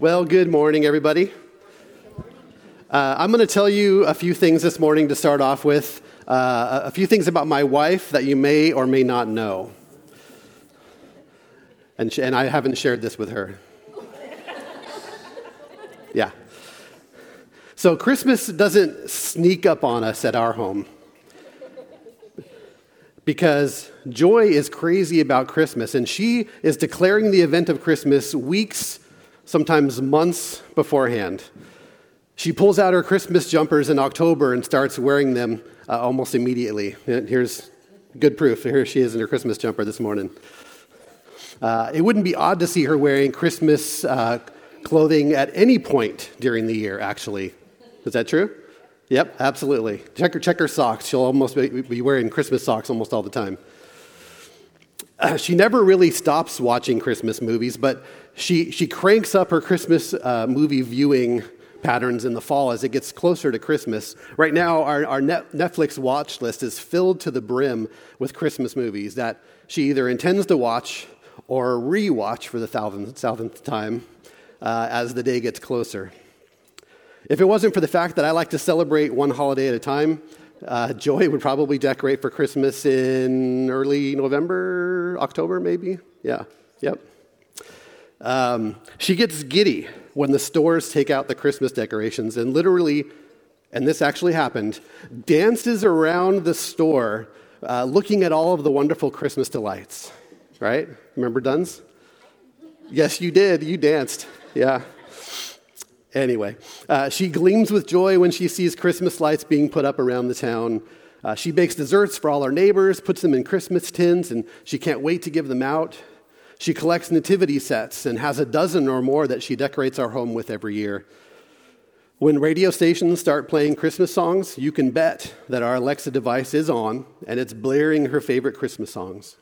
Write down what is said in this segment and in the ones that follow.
Well, good morning, everybody. Uh, I'm going to tell you a few things this morning to start off with. Uh, a few things about my wife that you may or may not know. And, sh- and I haven't shared this with her. Yeah. So, Christmas doesn't sneak up on us at our home because Joy is crazy about Christmas, and she is declaring the event of Christmas weeks, sometimes months beforehand. She pulls out her Christmas jumpers in October and starts wearing them uh, almost immediately. Here's good proof. Here she is in her Christmas jumper this morning. Uh, it wouldn't be odd to see her wearing Christmas uh, clothing at any point during the year, actually. Is that true? Yep, absolutely. Check her, check her socks. She'll almost be wearing Christmas socks almost all the time. Uh, she never really stops watching Christmas movies, but she, she cranks up her Christmas uh, movie viewing patterns in the fall as it gets closer to Christmas. Right now, our, our Netflix watch list is filled to the brim with Christmas movies that she either intends to watch or rewatch for the thousandth, thousandth time uh, as the day gets closer. If it wasn't for the fact that I like to celebrate one holiday at a time, uh, Joy would probably decorate for Christmas in early November, October, maybe. Yeah, yep. Um, she gets giddy when the stores take out the Christmas decorations and literally, and this actually happened, dances around the store uh, looking at all of the wonderful Christmas delights. Right? Remember Duns? Yes, you did. You danced. Yeah. Anyway, uh, she gleams with joy when she sees Christmas lights being put up around the town. Uh, she bakes desserts for all our neighbors, puts them in Christmas tins, and she can't wait to give them out. She collects nativity sets and has a dozen or more that she decorates our home with every year. When radio stations start playing Christmas songs, you can bet that our Alexa device is on and it's blaring her favorite Christmas songs.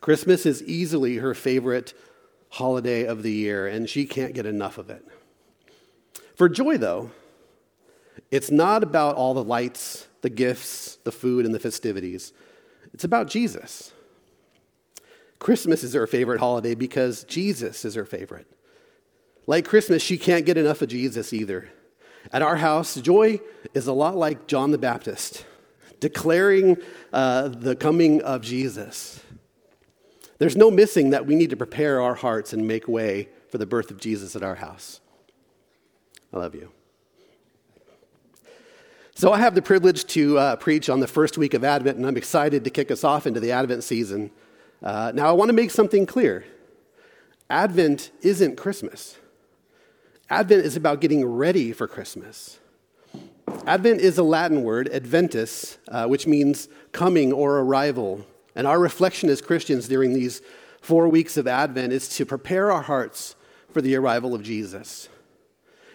Christmas is easily her favorite holiday of the year, and she can't get enough of it. For Joy, though, it's not about all the lights, the gifts, the food, and the festivities. It's about Jesus. Christmas is her favorite holiday because Jesus is her favorite. Like Christmas, she can't get enough of Jesus either. At our house, Joy is a lot like John the Baptist, declaring uh, the coming of Jesus. There's no missing that we need to prepare our hearts and make way for the birth of Jesus at our house. I love you. So, I have the privilege to uh, preach on the first week of Advent, and I'm excited to kick us off into the Advent season. Uh, now, I want to make something clear Advent isn't Christmas, Advent is about getting ready for Christmas. Advent is a Latin word, adventus, uh, which means coming or arrival. And our reflection as Christians during these four weeks of Advent is to prepare our hearts for the arrival of Jesus.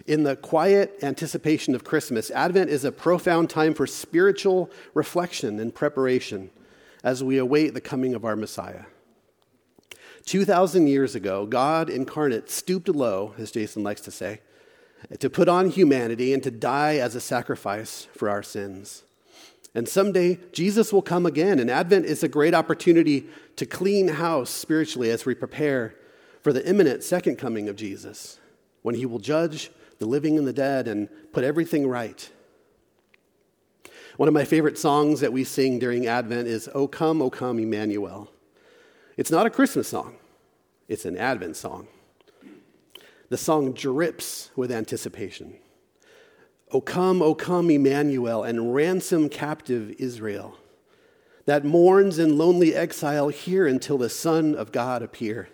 In the quiet anticipation of Christmas, Advent is a profound time for spiritual reflection and preparation as we await the coming of our Messiah. 2,000 years ago, God incarnate stooped low, as Jason likes to say, to put on humanity and to die as a sacrifice for our sins. And someday, Jesus will come again, and Advent is a great opportunity to clean house spiritually as we prepare for the imminent second coming of Jesus, when he will judge the living and the dead, and put everything right. One of my favorite songs that we sing during Advent is O Come, O Come, Emmanuel. It's not a Christmas song, it's an Advent song. The song drips with anticipation. O come, O come, Emmanuel, and ransom captive Israel, that mourns in lonely exile here until the Son of God appear.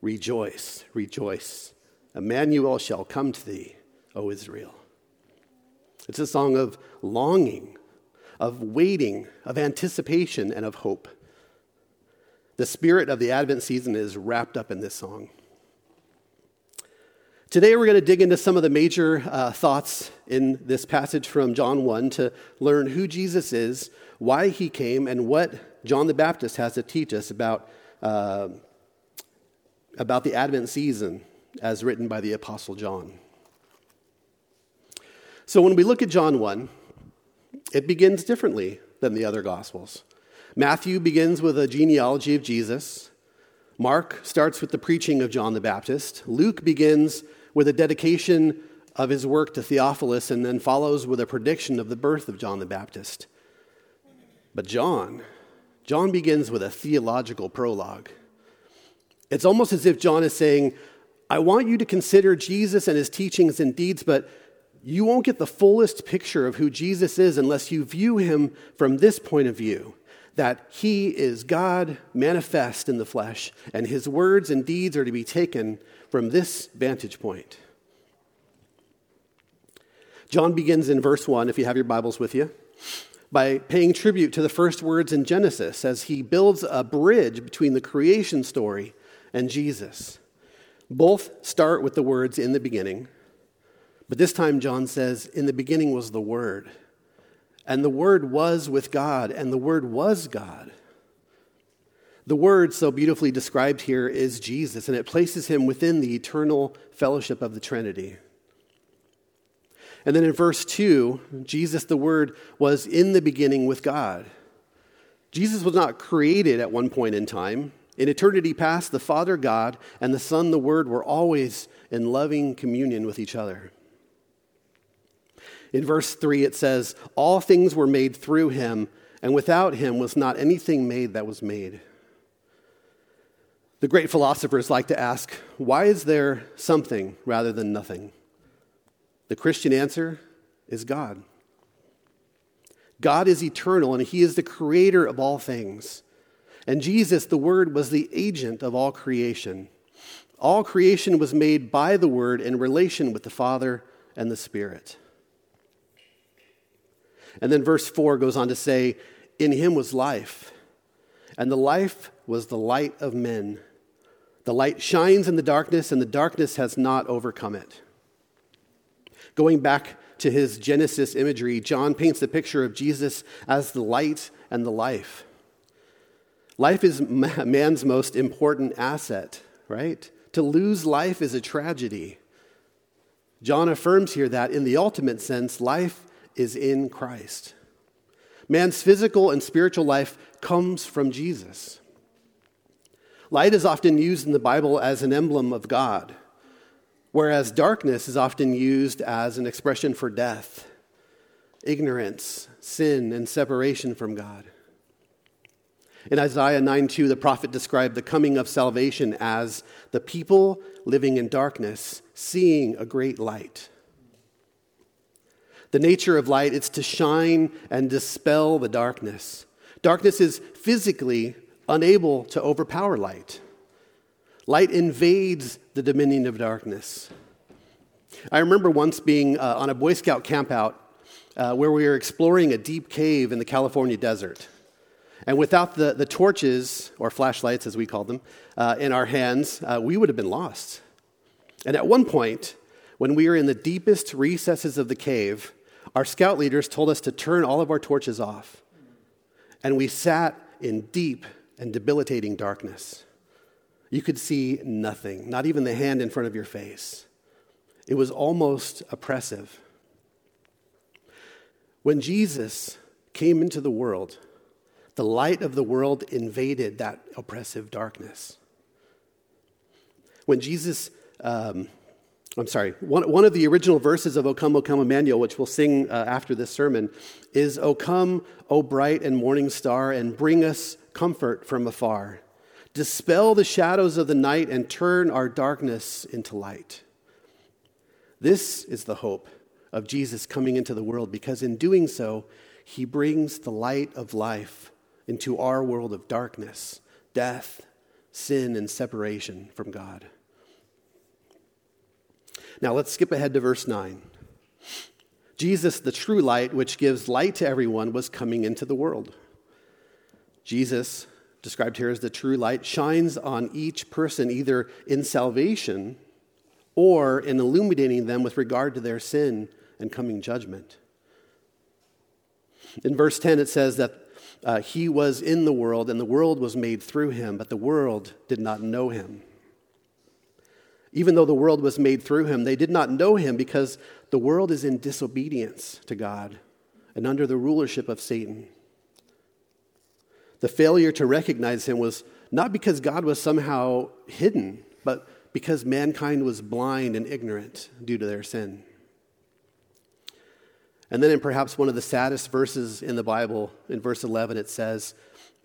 Rejoice, rejoice. Emmanuel shall come to thee, O Israel. It's a song of longing, of waiting, of anticipation, and of hope. The spirit of the Advent season is wrapped up in this song. Today, we're going to dig into some of the major uh, thoughts in this passage from John 1 to learn who Jesus is, why he came, and what John the Baptist has to teach us about, uh, about the Advent season as written by the Apostle John. So when we look at John 1, it begins differently than the other Gospels. Matthew begins with a genealogy of Jesus. Mark starts with the preaching of John the Baptist. Luke begins with a dedication of his work to Theophilus and then follows with a prediction of the birth of John the Baptist. But John, John begins with a theological prologue. It's almost as if John is saying, I want you to consider Jesus and his teachings and deeds, but you won't get the fullest picture of who Jesus is unless you view him from this point of view that he is God manifest in the flesh, and his words and deeds are to be taken from this vantage point. John begins in verse 1, if you have your Bibles with you, by paying tribute to the first words in Genesis as he builds a bridge between the creation story and Jesus. Both start with the words in the beginning, but this time John says, In the beginning was the Word, and the Word was with God, and the Word was God. The Word, so beautifully described here, is Jesus, and it places him within the eternal fellowship of the Trinity. And then in verse 2, Jesus, the Word, was in the beginning with God. Jesus was not created at one point in time. In eternity past, the Father God and the Son, the Word, were always in loving communion with each other. In verse 3, it says, All things were made through him, and without him was not anything made that was made. The great philosophers like to ask, Why is there something rather than nothing? The Christian answer is God. God is eternal and He is the creator of all things. And Jesus, the Word, was the agent of all creation. All creation was made by the Word in relation with the Father and the Spirit. And then verse 4 goes on to say, In Him was life, and the life was the light of men. The light shines in the darkness, and the darkness has not overcome it. Going back to his Genesis imagery, John paints a picture of Jesus as the light and the life. Life is man's most important asset, right? To lose life is a tragedy. John affirms here that in the ultimate sense, life is in Christ. Man's physical and spiritual life comes from Jesus. Light is often used in the Bible as an emblem of God whereas darkness is often used as an expression for death, ignorance, sin, and separation from God. In Isaiah 9 2, the prophet described the coming of salvation as the people living in darkness seeing a great light. The nature of light is to shine and dispel the darkness. Darkness is physically unable to overpower light. Light invades the dominion of darkness. I remember once being uh, on a Boy Scout campout uh, where we were exploring a deep cave in the California desert. And without the, the torches, or flashlights as we called them, uh, in our hands, uh, we would have been lost. And at one point, when we were in the deepest recesses of the cave, our scout leaders told us to turn all of our torches off. And we sat in deep and debilitating darkness. You could see nothing, not even the hand in front of your face. It was almost oppressive. When Jesus came into the world, the light of the world invaded that oppressive darkness. When Jesus, um, I'm sorry, one, one of the original verses of O Come, O Come Emmanuel, which we'll sing uh, after this sermon, is O come, O bright and morning star, and bring us comfort from afar. Dispel the shadows of the night and turn our darkness into light. This is the hope of Jesus coming into the world because in doing so, he brings the light of life into our world of darkness, death, sin, and separation from God. Now let's skip ahead to verse 9. Jesus, the true light, which gives light to everyone, was coming into the world. Jesus, described here as the true light, shines on each person either in salvation or in illuminating them with regard to their sin and coming judgment. In verse 10, it says that uh, he was in the world, and the world was made through him, but the world did not know him. Even though the world was made through him, they did not know him because the world is in disobedience to God and under the rulership of Satan. The failure to recognize him was not because God was somehow hidden, but because mankind was blind and ignorant due to their sin. And then, in perhaps one of the saddest verses in the Bible, in verse 11, it says,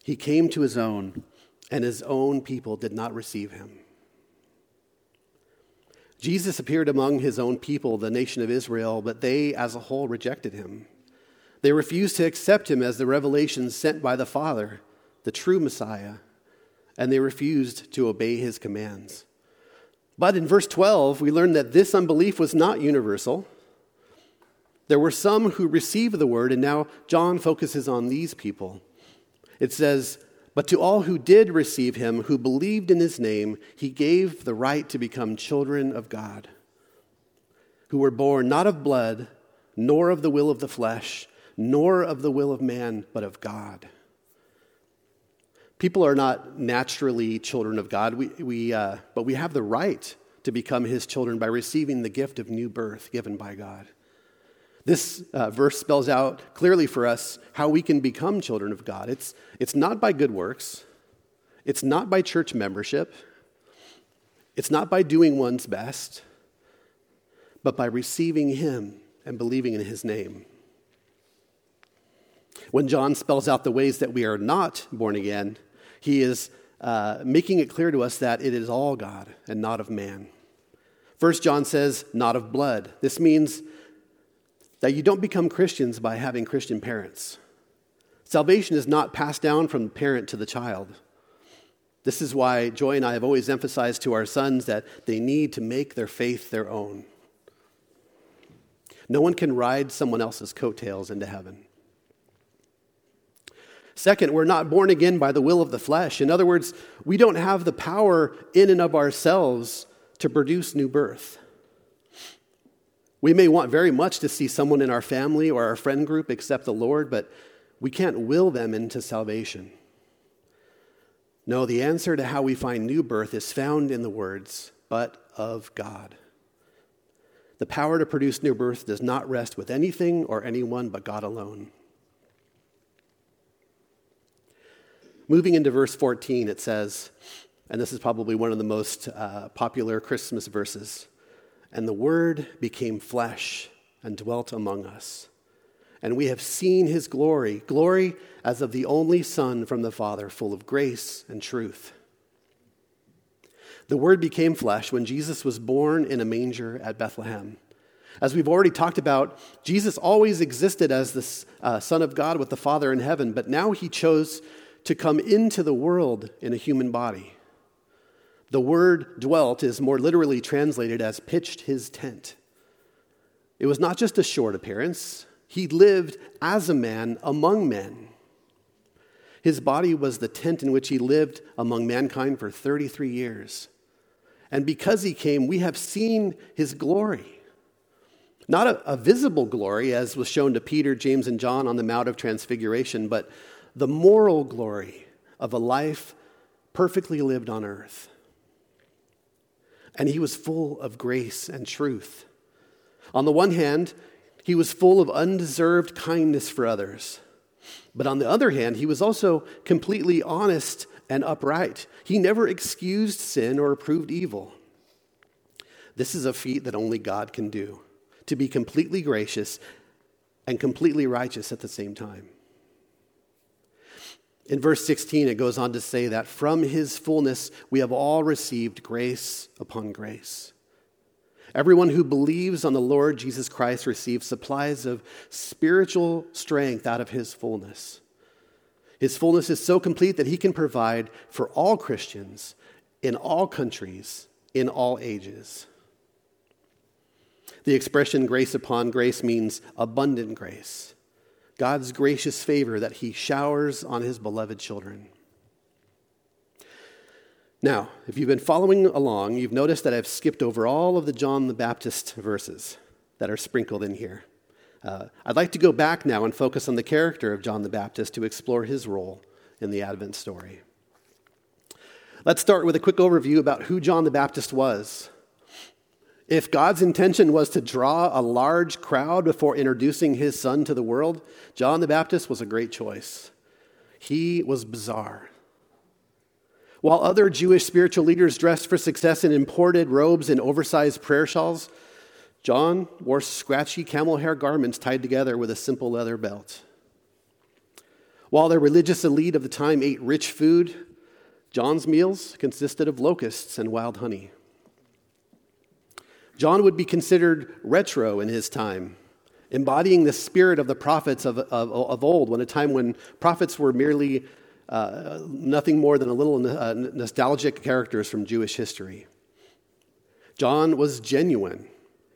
He came to his own, and his own people did not receive him. Jesus appeared among his own people, the nation of Israel, but they as a whole rejected him. They refused to accept him as the revelation sent by the Father, the true Messiah, and they refused to obey his commands. But in verse 12, we learn that this unbelief was not universal. There were some who received the word, and now John focuses on these people. It says, But to all who did receive him, who believed in his name, he gave the right to become children of God, who were born not of blood, nor of the will of the flesh, nor of the will of man, but of God. People are not naturally children of God, we, we, uh, but we have the right to become his children by receiving the gift of new birth given by God. This uh, verse spells out clearly for us how we can become children of God. It's, it's not by good works, it's not by church membership, it's not by doing one's best, but by receiving Him and believing in His name. When John spells out the ways that we are not born again, he is uh, making it clear to us that it is all God and not of man. First John says, not of blood. This means that you don't become Christians by having Christian parents. Salvation is not passed down from parent to the child. This is why Joy and I have always emphasized to our sons that they need to make their faith their own. No one can ride someone else's coattails into heaven. Second, we're not born again by the will of the flesh. In other words, we don't have the power in and of ourselves to produce new birth. We may want very much to see someone in our family or our friend group accept the Lord, but we can't will them into salvation. No, the answer to how we find new birth is found in the words, but of God. The power to produce new birth does not rest with anything or anyone but God alone. Moving into verse 14, it says, and this is probably one of the most uh, popular Christmas verses and the Word became flesh and dwelt among us. And we have seen his glory, glory as of the only Son from the Father, full of grace and truth. The Word became flesh when Jesus was born in a manger at Bethlehem. As we've already talked about, Jesus always existed as the uh, Son of God with the Father in heaven, but now he chose to come into the world in a human body. The word dwelt is more literally translated as pitched his tent. It was not just a short appearance, he lived as a man among men. His body was the tent in which he lived among mankind for 33 years. And because he came, we have seen his glory. Not a, a, visible glory, as was shown to Peter, James, and John on the Mount of Transfiguration, but the moral glory of a life perfectly lived on earth and he was full of grace and truth. On the one hand, he was full of undeserved kindness for others. But on the other hand, he was also completely honest and upright. He never excused sin or approved evil. This is a feat that only God can do to be completely gracious and completely righteous at the same time. In verse 16, it goes on to say that from his fullness we have all received grace upon grace. Everyone who believes on the Lord Jesus Christ receives supplies of spiritual strength out of his fullness. His fullness is so complete that he can provide for all Christians in all countries, in all ages. The expression grace upon grace means abundant grace. God's gracious favor that he showers on his beloved children. Now, if you've been following along, you've noticed that I've skipped over all of the John the Baptist verses that are sprinkled in here. Uh, I'd like to go back now and focus on the character of John the Baptist to explore his role in the Advent story. Let's start with a quick overview about who John the Baptist was. If God's intention was to draw a large crowd before introducing his son to the world, John the Baptist was a great choice. He was bizarre. While other Jewish spiritual leaders dressed for success in imported robes and oversized prayer shawls, John wore scratchy camel hair garments tied together with a simple leather belt. While the religious elite of the time ate rich food, John's meals consisted of locusts and wild honey. John would be considered retro in his time, embodying the spirit of the prophets of, of, of old, when a time when prophets were merely uh, nothing more than a little uh, nostalgic characters from Jewish history. John was genuine.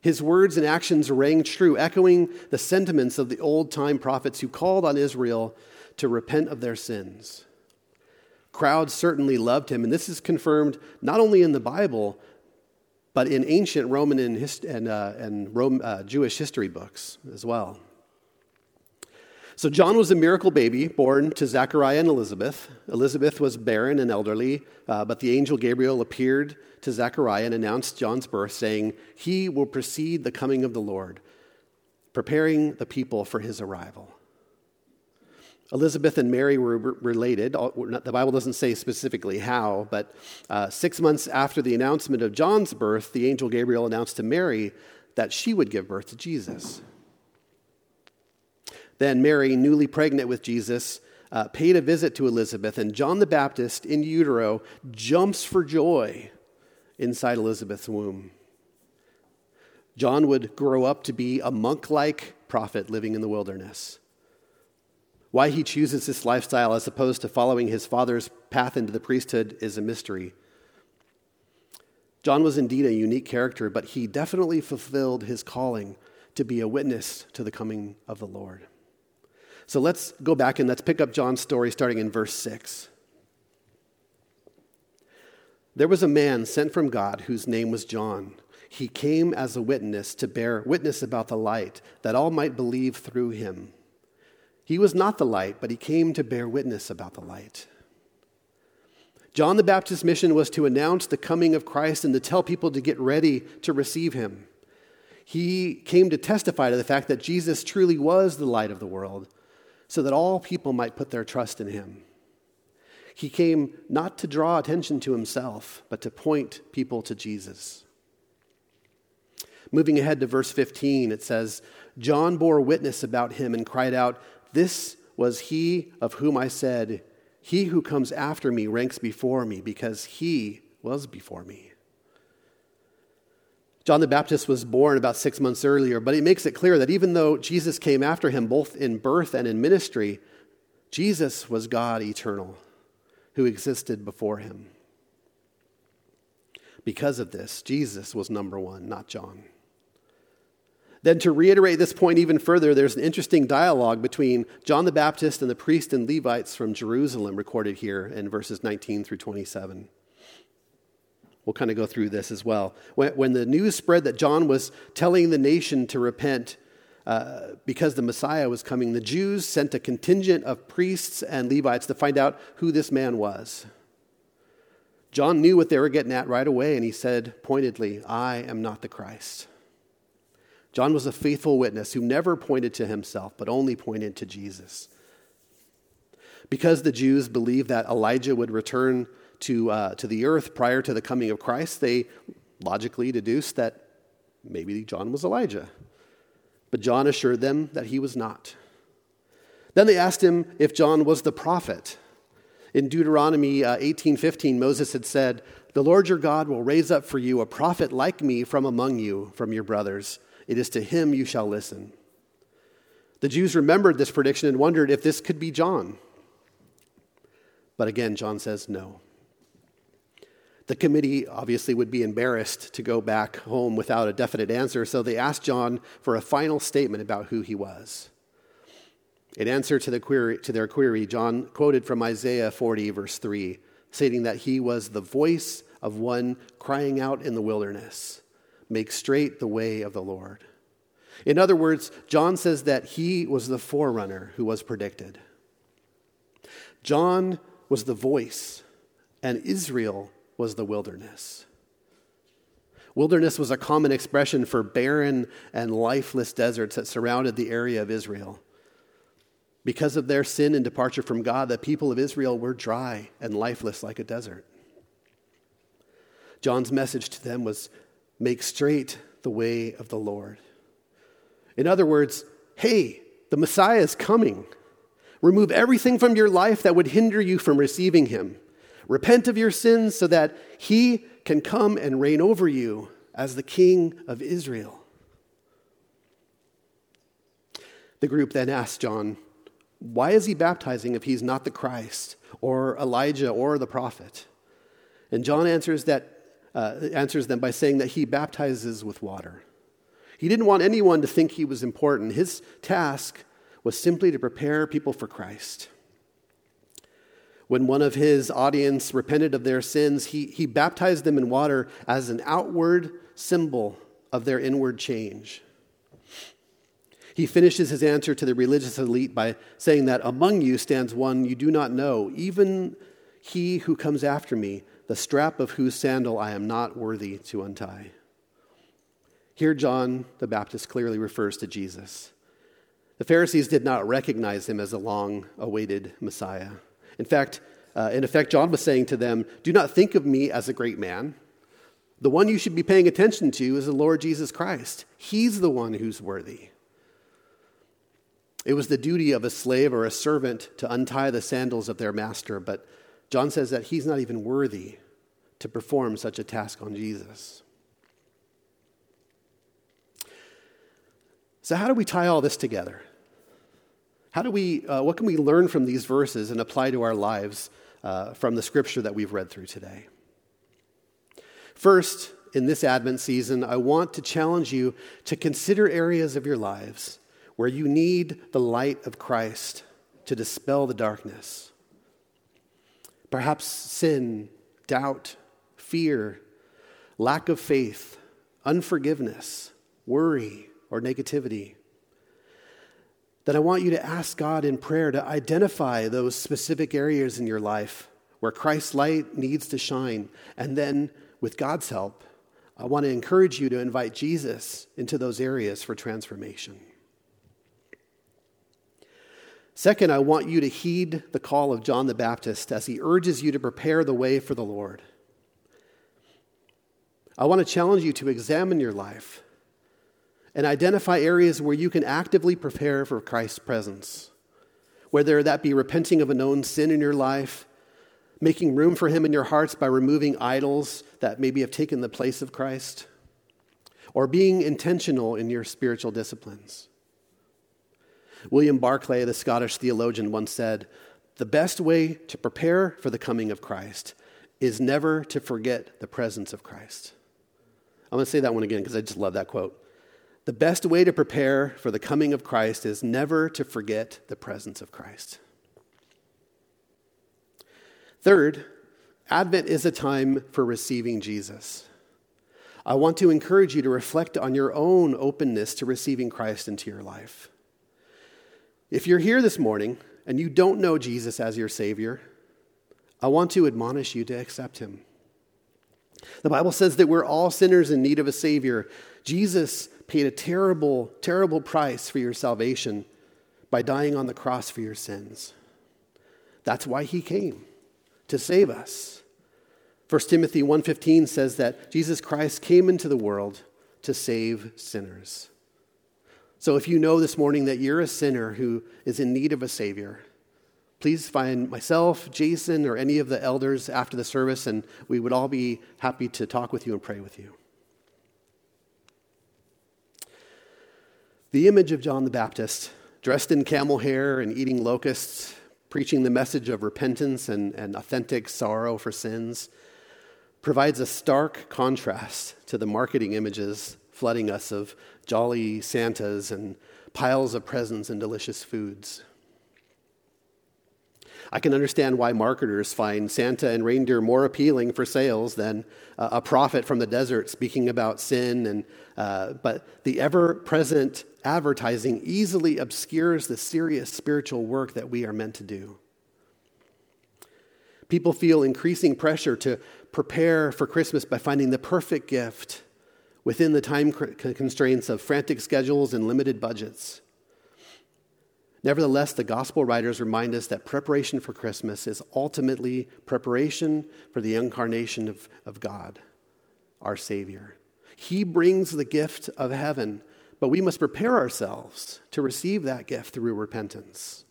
His words and actions rang true, echoing the sentiments of the old time prophets who called on Israel to repent of their sins. Crowds certainly loved him, and this is confirmed not only in the Bible, but in ancient Roman and, hist- and, uh, and Rome, uh, Jewish history books as well. So, John was a miracle baby born to Zachariah and Elizabeth. Elizabeth was barren and elderly, uh, but the angel Gabriel appeared to Zachariah and announced John's birth, saying, He will precede the coming of the Lord, preparing the people for his arrival. Elizabeth and Mary were related. The Bible doesn't say specifically how, but uh, six months after the announcement of John's birth, the angel Gabriel announced to Mary that she would give birth to Jesus. Then Mary, newly pregnant with Jesus, uh, paid a visit to Elizabeth, and John the Baptist in utero jumps for joy inside Elizabeth's womb. John would grow up to be a monk like prophet living in the wilderness. Why he chooses this lifestyle as opposed to following his father's path into the priesthood is a mystery. John was indeed a unique character, but he definitely fulfilled his calling to be a witness to the coming of the Lord. So let's go back and let's pick up John's story starting in verse 6. There was a man sent from God whose name was John. He came as a witness to bear witness about the light, that all might believe through him. He was not the light, but he came to bear witness about the light. John the Baptist's mission was to announce the coming of Christ and to tell people to get ready to receive him. He came to testify to the fact that Jesus truly was the light of the world, so that all people might put their trust in him. He came not to draw attention to himself, but to point people to Jesus. Moving ahead to verse 15, it says, John bore witness about him and cried out, this was he of whom I said, He who comes after me ranks before me, because he was before me. John the Baptist was born about six months earlier, but he makes it clear that even though Jesus came after him both in birth and in ministry, Jesus was God eternal who existed before him. Because of this, Jesus was number one, not John. Then, to reiterate this point even further, there's an interesting dialogue between John the Baptist and the priests and Levites from Jerusalem, recorded here in verses 19 through 27. We'll kind of go through this as well. When, when the news spread that John was telling the nation to repent uh, because the Messiah was coming, the Jews sent a contingent of priests and Levites to find out who this man was. John knew what they were getting at right away, and he said pointedly, I am not the Christ. John was a faithful witness who never pointed to himself, but only pointed to Jesus. Because the Jews believed that Elijah would return to, uh, to the earth prior to the coming of Christ, they logically deduced that maybe John was Elijah. But John assured them that he was not. Then they asked him if John was the prophet. In Deuteronomy uh, 18:15, Moses had said, "The Lord your God will raise up for you a prophet like me from among you, from your brothers." It is to him you shall listen. The Jews remembered this prediction and wondered if this could be John. But again, John says no. The committee obviously would be embarrassed to go back home without a definite answer, so they asked John for a final statement about who he was. In answer to, the query, to their query, John quoted from Isaiah 40, verse 3, stating that he was the voice of one crying out in the wilderness Make straight the way of the Lord. In other words, John says that he was the forerunner who was predicted. John was the voice, and Israel was the wilderness. Wilderness was a common expression for barren and lifeless deserts that surrounded the area of Israel. Because of their sin and departure from God, the people of Israel were dry and lifeless like a desert. John's message to them was make straight the way of the Lord. In other words, hey, the Messiah is coming. Remove everything from your life that would hinder you from receiving him. Repent of your sins so that he can come and reign over you as the King of Israel. The group then asked John, Why is he baptizing if he's not the Christ, or Elijah, or the prophet? And John answers, that, uh, answers them by saying that he baptizes with water. He didn't want anyone to think he was important. His task was simply to prepare people for Christ. When one of his audience repented of their sins, he, he baptized them in water as an outward symbol of their inward change. He finishes his answer to the religious elite by saying that among you stands one you do not know, even he who comes after me, the strap of whose sandal I am not worthy to untie. Here, John the Baptist clearly refers to Jesus. The Pharisees did not recognize him as a long awaited Messiah. In fact, uh, in effect, John was saying to them, Do not think of me as a great man. The one you should be paying attention to is the Lord Jesus Christ. He's the one who's worthy. It was the duty of a slave or a servant to untie the sandals of their master, but John says that he's not even worthy to perform such a task on Jesus. So, how do we tie all this together? How do we, uh, what can we learn from these verses and apply to our lives uh, from the scripture that we've read through today? First, in this Advent season, I want to challenge you to consider areas of your lives where you need the light of Christ to dispel the darkness. Perhaps sin, doubt, fear, lack of faith, unforgiveness, worry, or negativity that I want you to ask God in prayer to identify those specific areas in your life where Christ's light needs to shine. And then, with God's help, I want to encourage you to invite Jesus into those areas for transformation. Second, I want you to heed the call of John the Baptist as he urges you to prepare the way for the Lord. I want to challenge you to examine your life and identify areas where you can actively prepare for Christ's presence. Whether that be repenting of a known sin in your life, making room for Him in your hearts by removing idols that maybe have taken the place of Christ, or being intentional in your spiritual disciplines. William Barclay, the Scottish theologian, once said, The best way to prepare for the coming of Christ is never to forget the presence of Christ. I'm going to say that one again because I just love that quote. The best way to prepare for the coming of Christ is never to forget the presence of Christ. Third, Advent is a time for receiving Jesus. I want to encourage you to reflect on your own openness to receiving Christ into your life. If you're here this morning and you don't know Jesus as your Savior, I want to admonish you to accept Him. The Bible says that we're all sinners in need of a Savior. Jesus paid a terrible, terrible price for your salvation by dying on the cross for your sins. That's why he came, to save us. 1 Timothy 1:15 says that Jesus Christ came into the world to save sinners. So if you know this morning that you're a sinner who is in need of a savior, please find myself, Jason, or any of the elders after the service, and we would all be happy to talk with you and pray with you. The image of John the Baptist, dressed in camel hair and eating locusts, preaching the message of repentance and, and authentic sorrow for sins, provides a stark contrast to the marketing images flooding us of jolly Santas and piles of presents and delicious foods. I can understand why marketers find Santa and reindeer more appealing for sales than uh, a prophet from the desert speaking about sin. And, uh, but the ever present advertising easily obscures the serious spiritual work that we are meant to do. People feel increasing pressure to prepare for Christmas by finding the perfect gift within the time constraints of frantic schedules and limited budgets. Nevertheless, the gospel writers remind us that preparation for Christmas is ultimately preparation for the incarnation of, of God, our Savior. He brings the gift of heaven, but we must prepare ourselves to receive that gift through repentance.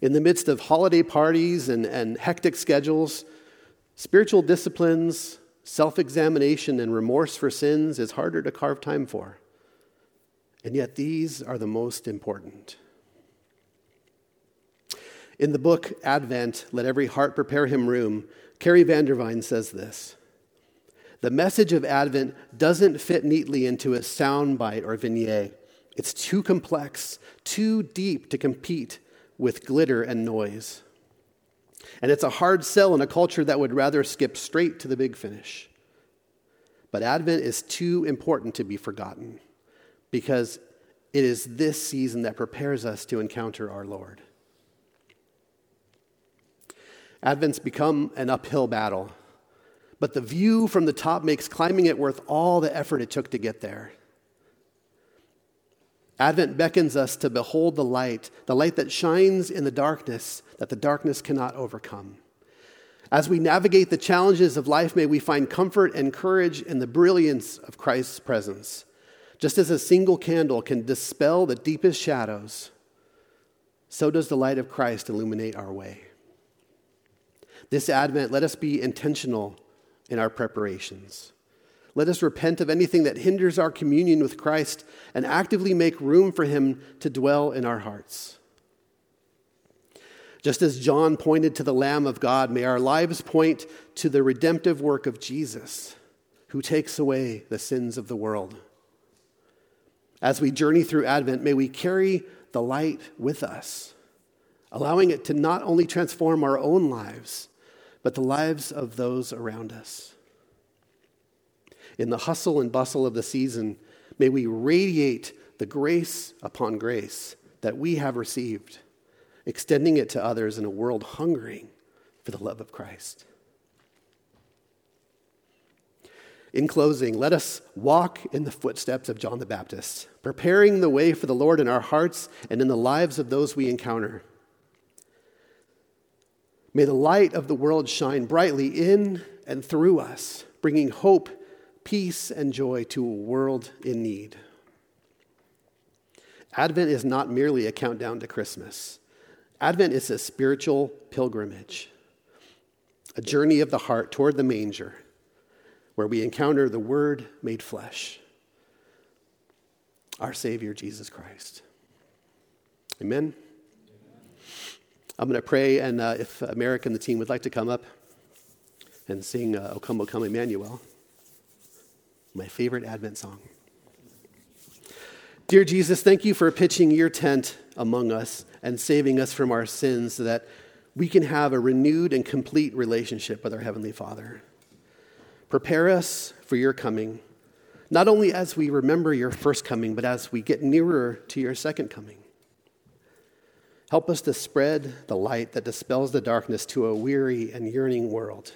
In the midst of holiday parties and, and hectic schedules, spiritual disciplines, self examination, and remorse for sins is harder to carve time for. And yet, these are the most important. In the book Advent, Let Every Heart Prepare Him Room, Carrie Vandervine says this The message of Advent doesn't fit neatly into a soundbite or vignette. It's too complex, too deep to compete with glitter and noise. And it's a hard sell in a culture that would rather skip straight to the big finish. But Advent is too important to be forgotten because it is this season that prepares us to encounter our Lord. Advent's become an uphill battle, but the view from the top makes climbing it worth all the effort it took to get there. Advent beckons us to behold the light, the light that shines in the darkness that the darkness cannot overcome. As we navigate the challenges of life, may we find comfort and courage in the brilliance of Christ's presence. Just as a single candle can dispel the deepest shadows, so does the light of Christ illuminate our way. This Advent, let us be intentional in our preparations. Let us repent of anything that hinders our communion with Christ and actively make room for Him to dwell in our hearts. Just as John pointed to the Lamb of God, may our lives point to the redemptive work of Jesus, who takes away the sins of the world. As we journey through Advent, may we carry the light with us, allowing it to not only transform our own lives, but the lives of those around us. In the hustle and bustle of the season, may we radiate the grace upon grace that we have received, extending it to others in a world hungering for the love of Christ. In closing, let us walk in the footsteps of John the Baptist, preparing the way for the Lord in our hearts and in the lives of those we encounter. May the light of the world shine brightly in and through us, bringing hope, peace, and joy to a world in need. Advent is not merely a countdown to Christmas. Advent is a spiritual pilgrimage, a journey of the heart toward the manger where we encounter the Word made flesh, our Savior, Jesus Christ. Amen. I'm going to pray, and uh, if America and the team would like to come up and sing uh, O Come, O Come, Emmanuel, my favorite Advent song. Dear Jesus, thank you for pitching your tent among us and saving us from our sins so that we can have a renewed and complete relationship with our Heavenly Father. Prepare us for your coming, not only as we remember your first coming, but as we get nearer to your second coming. Help us to spread the light that dispels the darkness to a weary and yearning world.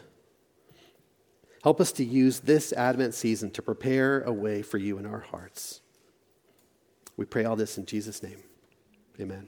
Help us to use this Advent season to prepare a way for you in our hearts. We pray all this in Jesus' name. Amen.